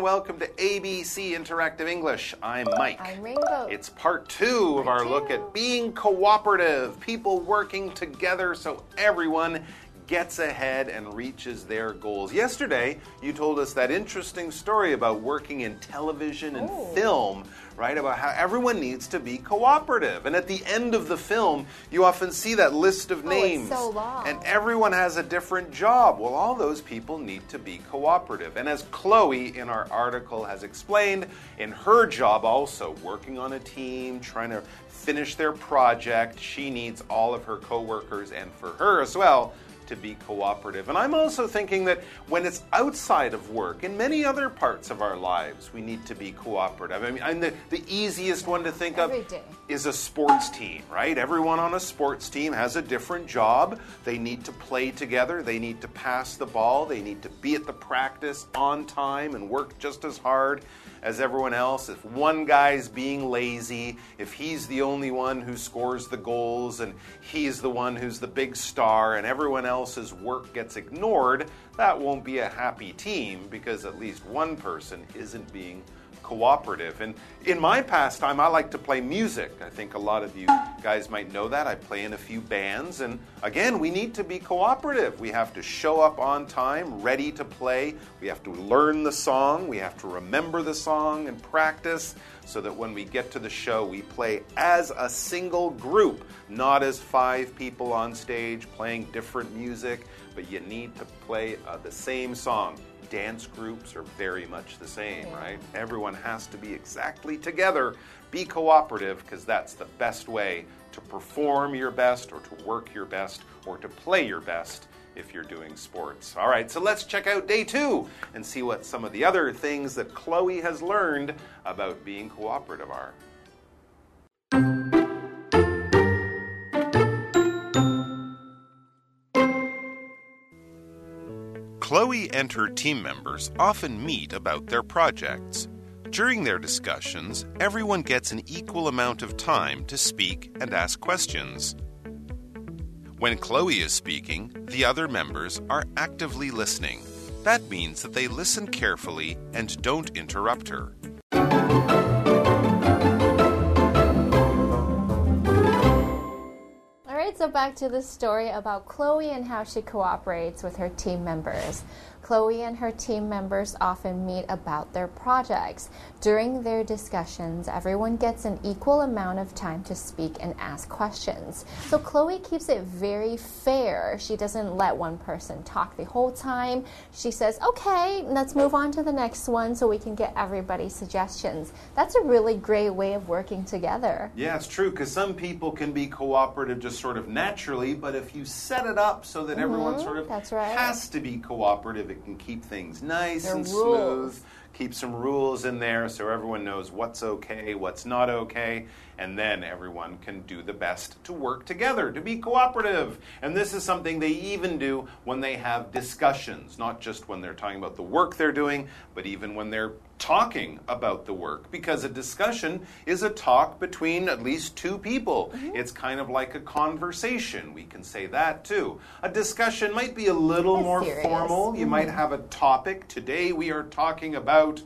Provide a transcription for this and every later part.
Welcome to ABC Interactive English. I'm Mike. I'm Rainbow. It's part two of our look at being cooperative, people working together so everyone gets ahead and reaches their goals. Yesterday, you told us that interesting story about working in television and film, right? About how everyone needs to be cooperative. And at the end of the film, you often see that list of Oh, names. so long. And everyone has a different job. Well, all those people need to be cooperative. And as Chloe in our article has explained, in her job also, working on a team, trying to finish their project, she needs all of her coworkers and for her as well to be cooperative. And I'm also thinking that when it's outside of work, in many other parts of our lives, we need to be cooperative. I mean, the, the easiest one to think Every of day. is a sports team, right? Everyone on a sports team has a different job. They need to play together, they need to pass the ball, they need to be at the practice on time and work just as hard as everyone else. If one guy's being lazy, if he's the only one who scores the goals and he's the one who's the big star and everyone else's work gets ignored, that won't be a happy team because at least one person isn't being cooperative. And in my pastime, I like to play music. I think a lot of you guys might know that. I play in a few bands. And again, we need to be cooperative. We have to show up on time, ready to play. We have to learn the song. We have to remember the song and practice so that when we get to the show, we play as a single group, not as five people on stage playing different music, but you need to play uh, the same song dance groups are very much the same, right? Everyone has to be exactly together. Be cooperative because that's the best way to perform your best or to work your best or to play your best if you're doing sports. All right, so let's check out day two and see what some of the other things that Chloe has learned about being cooperative are. Chloe and her team members often meet about their projects. During their discussions, everyone gets an equal amount of time to speak and ask questions. When Chloe is speaking, the other members are actively listening. That means that they listen carefully and don't interrupt her. So back to the story about Chloe and how she cooperates with her team members. Chloe and her team members often meet about their projects. During their discussions, everyone gets an equal amount of time to speak and ask questions. So Chloe keeps it very fair. She doesn't let one person talk the whole time. She says, okay, let's move on to the next one so we can get everybody's suggestions. That's a really great way of working together. Yeah, it's true because some people can be cooperative just sort of naturally, but if you set it up so that everyone sort of Mm-hmm. that's right. has to be cooperative, it can keep things nice There and rules. smooth. Keep some rules in there so everyone knows what's okay, what's not okay, and then everyone can do the best to work together, to be cooperative. And this is something they even do when they have discussions, not just when they're talking about the work they're doing, but even when they're talking about the work because a discussion is a talk between at least two people. Mm-hmm. It's kind of like a conversation. We can say that too. A discussion might be a little more serious. formal. You mm-hmm. might have a topic. Today we are talking about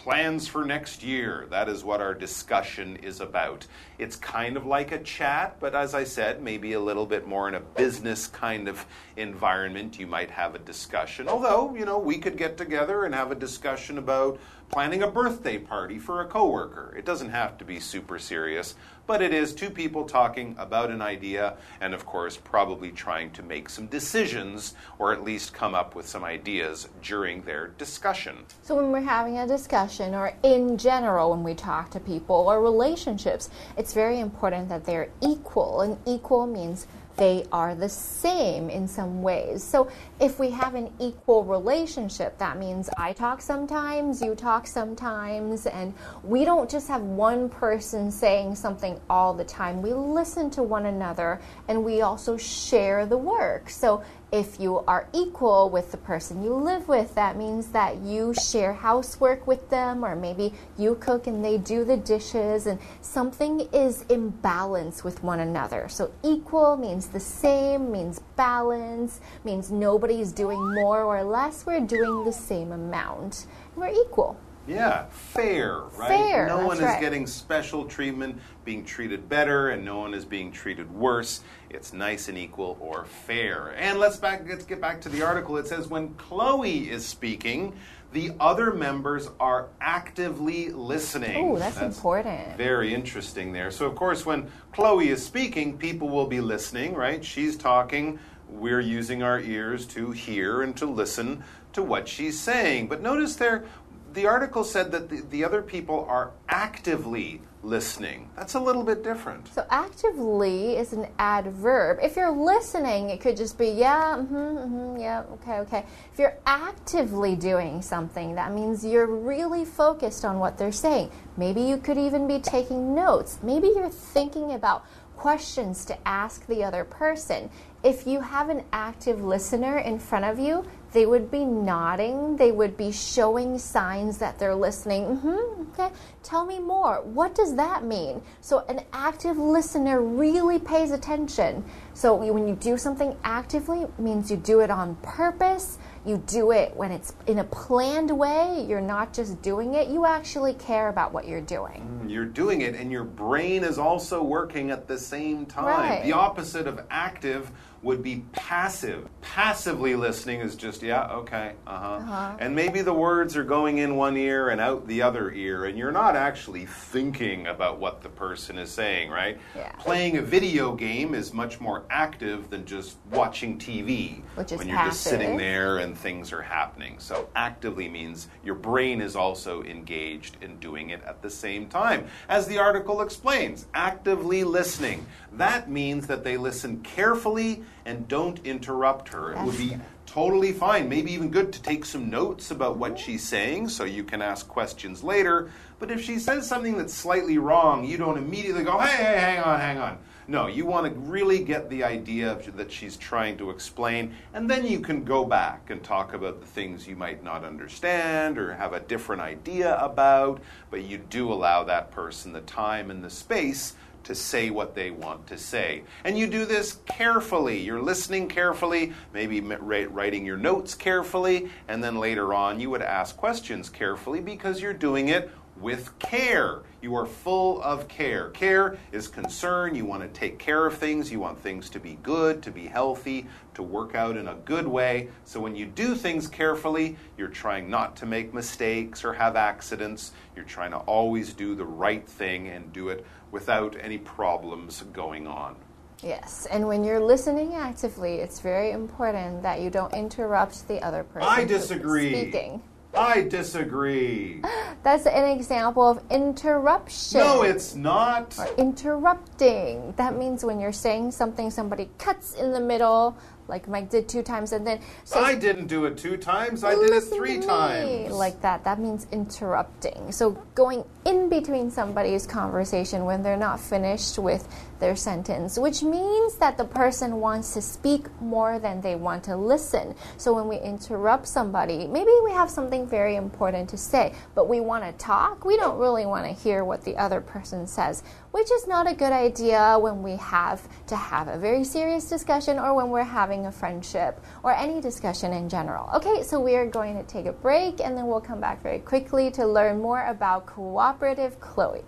plans for next year. That is what our discussion is about. It's kind of like a chat, but as I said, maybe a little bit more in a business kind of environment. You might have a discussion. Although, you know, we could get together and have a discussion about planning a birthday party for a coworker. It doesn't have to be super serious, but it is two people talking about an idea and of course probably trying to make some decisions or at least come up with some ideas during their discussion. So, when we're having a discussion, or in general, when we talk to people or relationships, it's very important that they're equal. And equal means they are the same in some ways. So, if we have an equal relationship, that means I talk sometimes, you talk sometimes, and we don't just have one person saying something all the time. We listen to one another and we also share the work. So, if you are equal with the person you live with, that means that you share housework with them, or maybe you cook and they do the dishes, and something is in balance with one another. So, equal means the same, means balance, means nobody's doing more or less. We're doing the same amount. We're equal. Yeah, fair, right? Fair, no that's one is right. getting special treatment, being treated better, and no one is being treated worse. It's nice and equal or fair. And let's back let's get back to the article. It says when Chloe is speaking, the other members are actively listening. Oh, that's, important. Very interesting there. So, of course, when Chloe is speaking, people will be listening, right? She's talking. We're using our ears to hear and to listen to what she's saying. But notice there, the article said that the, the other people are actively listening. That's a little bit different. So actively is an adverb. If you're listening, it could just be yeah, mm-hmm, mm-hmm, yeah, okay, okay. If you're actively doing something, that means you're really focused on what they're saying. Maybe you could even be taking notes. Maybe you're thinking about questions to ask the other person. If you have an active listener in front of you, they would be nodding, they would be showing signs that they're listening. Mm-hmm, okay, tell me more. What does that mean? So, an active listener really pays attention. So, when you do something actively, it means you do it on purpose. You do it when it's in a planned way. You're not just doing it, you actually care about what you're doing. You're doing it, and your brain is also working at the same time. Right. The opposite of active would be passive. Passively listening is just, yeah, okay, uh huh. Uh-huh. And maybe the words are going in one ear and out the other ear, and you're not actually thinking about what the person is saying, right? Yeah. Playing a video game is much more active than just watching TV. Which is when you're just sitting there and things are happening. So actively means your brain is also engaged in doing it at the same time. As the article explains, actively listening. That means that they listen carefully and don't interrupt her. It would be totally fine, maybe even good to take some notes about what she's saying so you can ask questions later. But if she says something that's slightly wrong, you don't immediately go, hey, hey, hang on, hang on. No, you want to really get the idea that she's trying to explain, and then you can go back and talk about the things you might not understand or have a different idea about, but you do allow that person the time and the space to say what they want to say. And you do this carefully. You're listening carefully, maybe writing your notes carefully, and then later on you would ask questions carefully because you're doing it with care. You are full of care. Care is concern. You want to take care of things. You want things to be good, to be healthy, to work out in a good way. So when you do things carefully, you're trying not to make mistakes or have accidents. You're trying to always do the right thing and do it without any problems going on. Yes, and when you're listening actively, it's very important that you don't interrupt the other person. I disagree. Speaking. I disagree. That's an example of interruption. No, it's not. or interrupting. That means when you're saying something, somebody cuts in the middle, like Mike did two times, and then says, I didn't do it two times. I did it three times. Like that. That means interrupting. So going in between somebody's conversation when they're not finished with their sentence, which means that the person wants to speak more than they want to listen. So when we interrupt somebody, maybe we have something very important to say, but we want to talk. We don't really want to hear what the other person says, which is not a good idea when we have to have a very serious discussion or when we're having a friendship or any discussion in general. Okay, so we are going to take a break and then we'll come back very quickly to learn more about cooperative Chloe.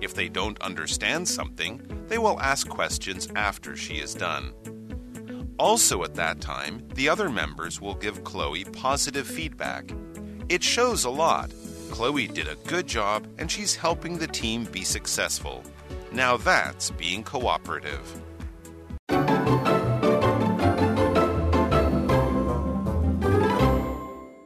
If they don't understand something, they will ask questions after she is done. Also, at that time, the other members will give Chloe positive feedback. It shows a lot. Chloe did a good job and she's helping the team be successful. Now that's being cooperative.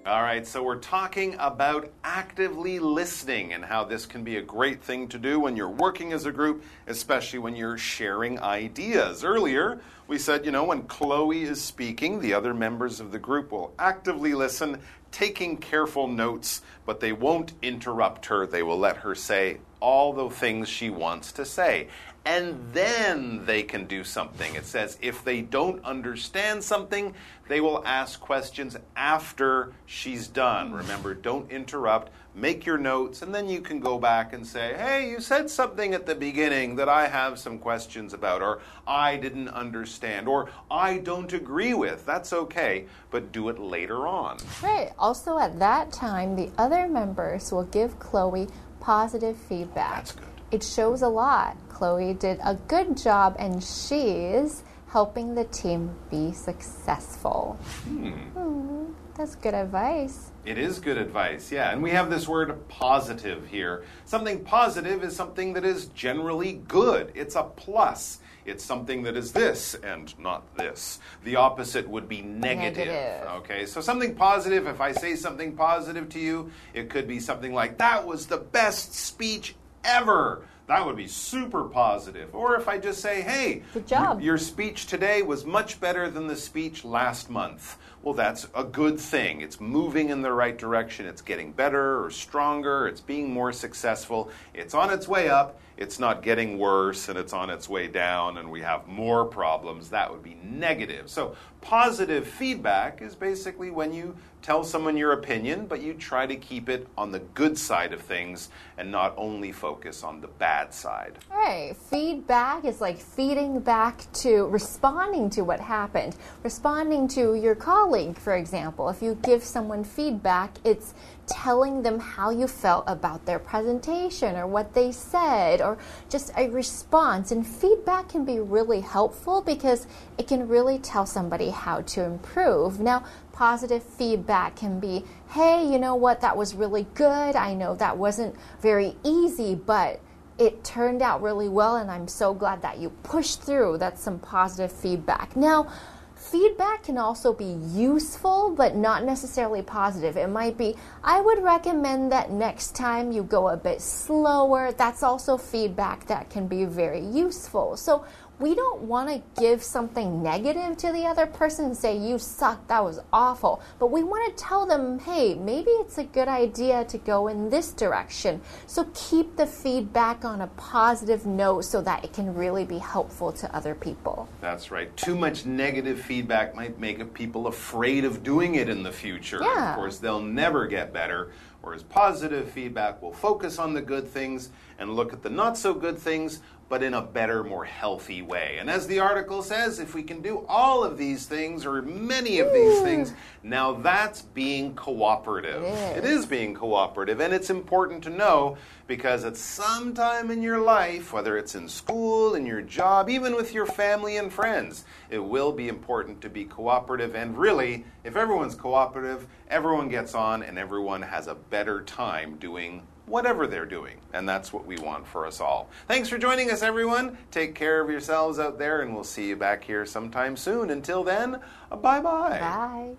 All right, so we're talking about actively listening and how this can be a great thing to do when you're working as a group, especially when you're sharing ideas. Earlier, we said, you know, when Chloe is speaking, the other members of the group will actively listen, taking careful notes, but they won't interrupt her. They will let her say all the things she wants to say. And then they can do something. It says if they don't understand something, they will ask questions after she's done. Remember, don't interrupt, make your notes, and then you can go back and say, hey, you said something at the beginning that I have some questions about, or I didn't understand, or I don't agree with. That's okay, but do it later on. Right. Also, at that time, the other members will give Chloe positive feedback. That's good. It shows a lot. Chloe did a good job, and she's helping the team be successful. Hmm, that's good advice. It is good advice, yeah. And we have this word positive here. Something positive is something that is generally good, it's a plus. It's something that is this and not this. The opposite would be negative. Negative. Okay, so something positive, if I say something positive to you, it could be something like, that was the best speech ever. That would be super positive. Or if I just say, hey, Good job. your speech today was much better than the speech last month. Well, that's a good thing. It's moving in the right direction. It's getting better or stronger. It's being more successful. It's on its way up. It's not getting worse and it's on its way down and we have more problems. That would be negative. So, positive feedback is basically when you tell someone your opinion, but you try to keep it on the good side of things and not only focus on the bad side. Right. Feedback is like feeding back to responding to what happened, responding to your colleague, for example. If you give someone feedback, it's telling them how you felt about their presentation or what they said or just a response. And feedback can be really helpful because it can really tell somebody how to improve. Now, positive feedback can be, hey, you know what, that was really good. I know that wasn't very easy, but it turned out really well, and I'm so glad that you pushed through. That's some positive feedback. Now, feedback can also be useful, but not necessarily positive. It might be, I would recommend that next time you go a bit slower. That's also feedback that can be very useful. So, we don't want to give something negative to the other person and say, You suck, that was awful. But we want to tell them, Hey, maybe it's a good idea to go in this direction. So keep the feedback on a positive note so that it can really be helpful to other people. That's right. Too much negative feedback might make people afraid of doing it in the future. Yeah. Of course, they'll never get better. Whereas positive feedback will focus on the good things and look at the not so good things, but in a better, more healthy way. And as the article says, if we can do all of these things or many of these things, now that's being cooperative. It It is being cooperative, and it's important to know because at some time in your life, whether it's in school, in your job, even with your family and friends, it will be important to be cooperative. And really, if everyone's cooperative, everyone gets on and everyone has a better time doing whatever they're doing. And that's what we want for us all. Thanks for joining us, everyone. Take care of yourselves out there, and we'll see you back here sometime soon. Until then, bye bye. Bye.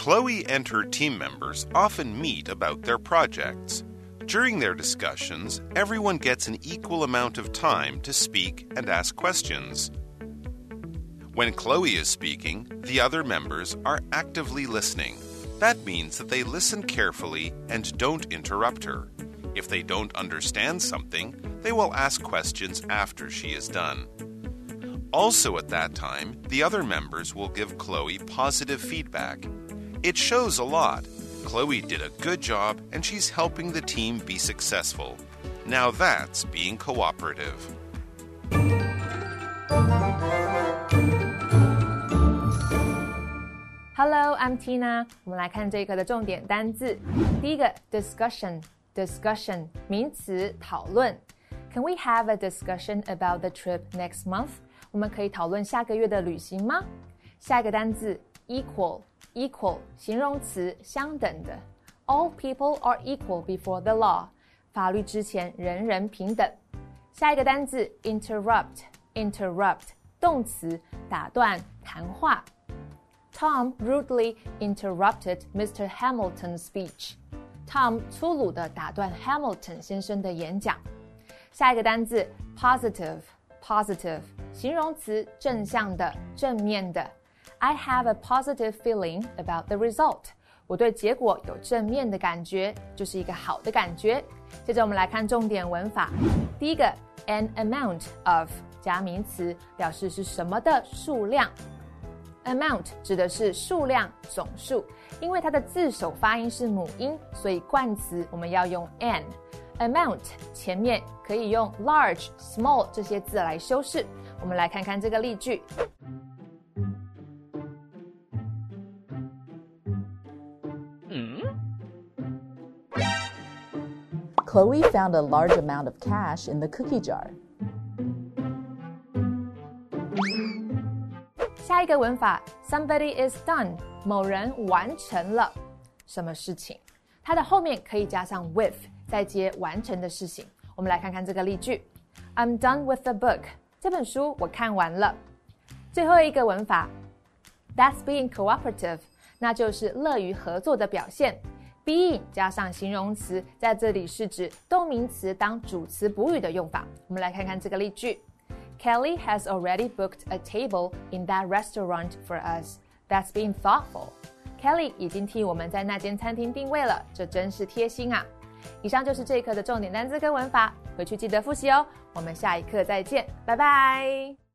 Chloe and her team members often meet about their projects. During their discussions, everyone gets an equal amount of time to speak and ask questions. When Chloe is speaking, the other members are actively listening. That means that they listen carefully and don't interrupt her. If they don't understand something, they will ask questions after she is done. Also, at that time, the other members will give Chloe positive feedback. It shows a lot. Chloe did a good job and she's helping the team be successful. Now that's being cooperative. Hello, I'm Tina。我们来看这一课的重点单字。第一个，discussion，discussion，名词，讨论。Can we have a discussion about the trip next month？我们可以讨论下个月的旅行吗？下一个单字，equal，equal，形容词，相等的。All people are equal before the law。法律之前人人平等。下一个单字，interrupt，interrupt，动词，打断谈话。 Tom rudely interrupted Mr. Hamilton's speech. Tom 粗鲁地打断 Hamilton 先生的演讲。下一个单字 positive，positive，形容词，正向的、正面的。I have a positive feeling about the result. 我对结果有正面的感觉，就是一个好的感觉。接着我们来看重点文法。第一个，an amount of 加名词，表示是什么的数量。 Amount 指的是数量、总数，因为它的字首发音是母音，所以冠词我们要用 an。Amount 前面可以用 large、small 这些字来修饰。我们来看看这个例句。Chloe found a large amount of cash in the cookie jar. 一个文法，somebody is done，某人完成了什么事情？它的后面可以加上 with，再接完成的事情。我们来看看这个例句：I'm done with the book。这本书我看完了。最后一个文法，That's being cooperative，那就是乐于合作的表现。being 加上形容词，在这里是指动名词当主词补语的用法。我们来看看这个例句 ：Kelly has already booked a table in that restaurant for us. That's being thoughtful. Kelly 已经替我们在那间餐厅定位了，这真是贴心啊！以上就是这一课的重点单词跟文法，回去记得复习哦。我们下一课再见，拜拜。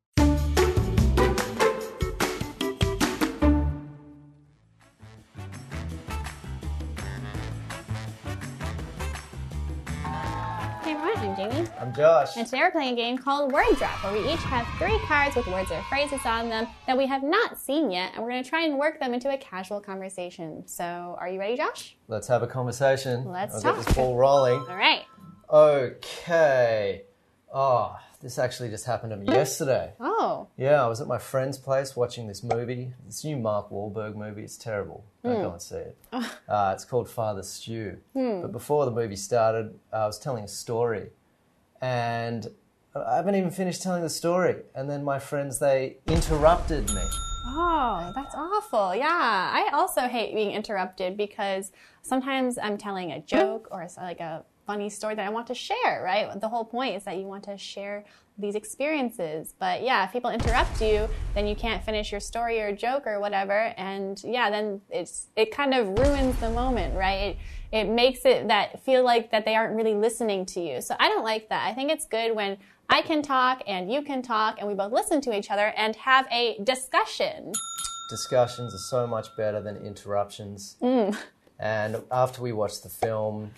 I'm Jamie. I'm Josh. And today we're playing a game called Word Drop, where we each have three cards with words or phrases on them that we have not seen yet, and we're going to try and work them into a casual conversation. So, are you ready, Josh? Let's have a conversation. Let's I'll talk. get this ball rolling. All right. Okay. Oh, this actually just happened to me yesterday. Oh, Yeah, I was at my friend's place watching this movie. This new Mark Wahlberg movie. It's terrible. Don't go and see it. Uh, it's called Father Stu. But before the movie started, I was telling a story, and I haven't even finished telling the story. And then my friends they interrupted me. oh, that's awful. Yeah, I also hate being interrupted because sometimes I'm telling a joke or like a funny story that I want to share, right? The whole point is that you want to share these experiences. But yeah, if people interrupt you, then you can't finish your story or joke or whatever. And yeah, then it's it kind of ruins the moment, right? It it makes it that feel like that they aren't really listening to you. So I don't like that. I think it's good when I can talk and you can talk and we both listen to each other and have a discussion. discussions are so much better than interruptions. Mm. And after we watched the film,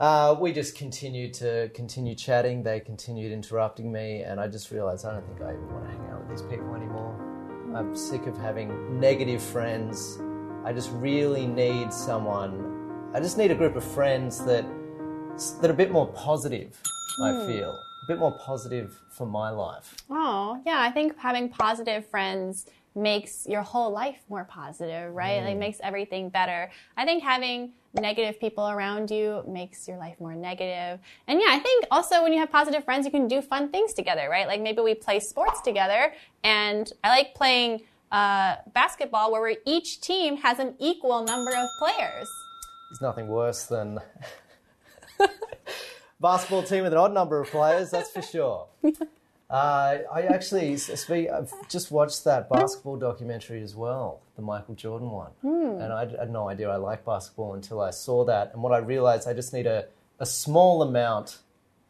uh, we just continued to continue chatting. They continued interrupting me, and I just realized I don't think I even want to hang out with these people anymore. I'm sick of having negative friends. I just really need someone. I just need a group of friends that that are a bit more positive. I feel a bit more positive for my life. Oh, yeah, I think having positive friends makes your whole life more positive, right? Like makes everything better. I think having negative people around you makes your life more negative. And yeah, I think also when you have positive friends, you can do fun things together, right? Like maybe we play sports together, and I like playing uh, basketball where each team has an equal number of players. There's nothing worse than basketball team with an odd number of players. That's for sure. Uh, I actually speak. I've just watched that basketball documentary as well, the Michael Jordan one, and I had no idea I liked basketball until I saw that. And what I realized, I just need a, a small amount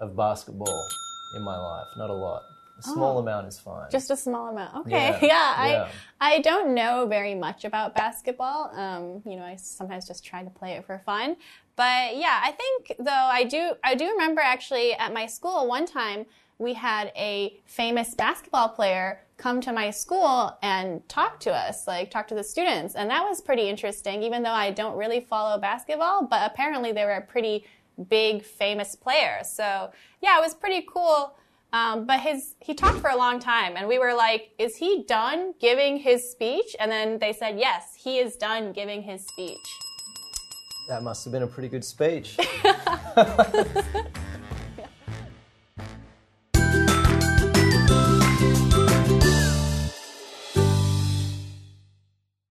of basketball in my life, not a lot. A small amount is fine. Just a small amount. Okay. Yeah, Yeah. yeah. I I don't know very much about basketball. Um, you know, I sometimes just try to play it for fun. But yeah, I think though I do I do remember actually at my school one time we had a famous basketball player come to my school and talk to us, like talk to the students. And that was pretty interesting, even though I don't really follow basketball, but apparently they were a pretty big famous player. So yeah, it was pretty cool. Um, but his he talked for a long time, and we were like, "Is he done giving his speech?" And then they said, "Yes, he is done giving his speech." That must have been a pretty good speech.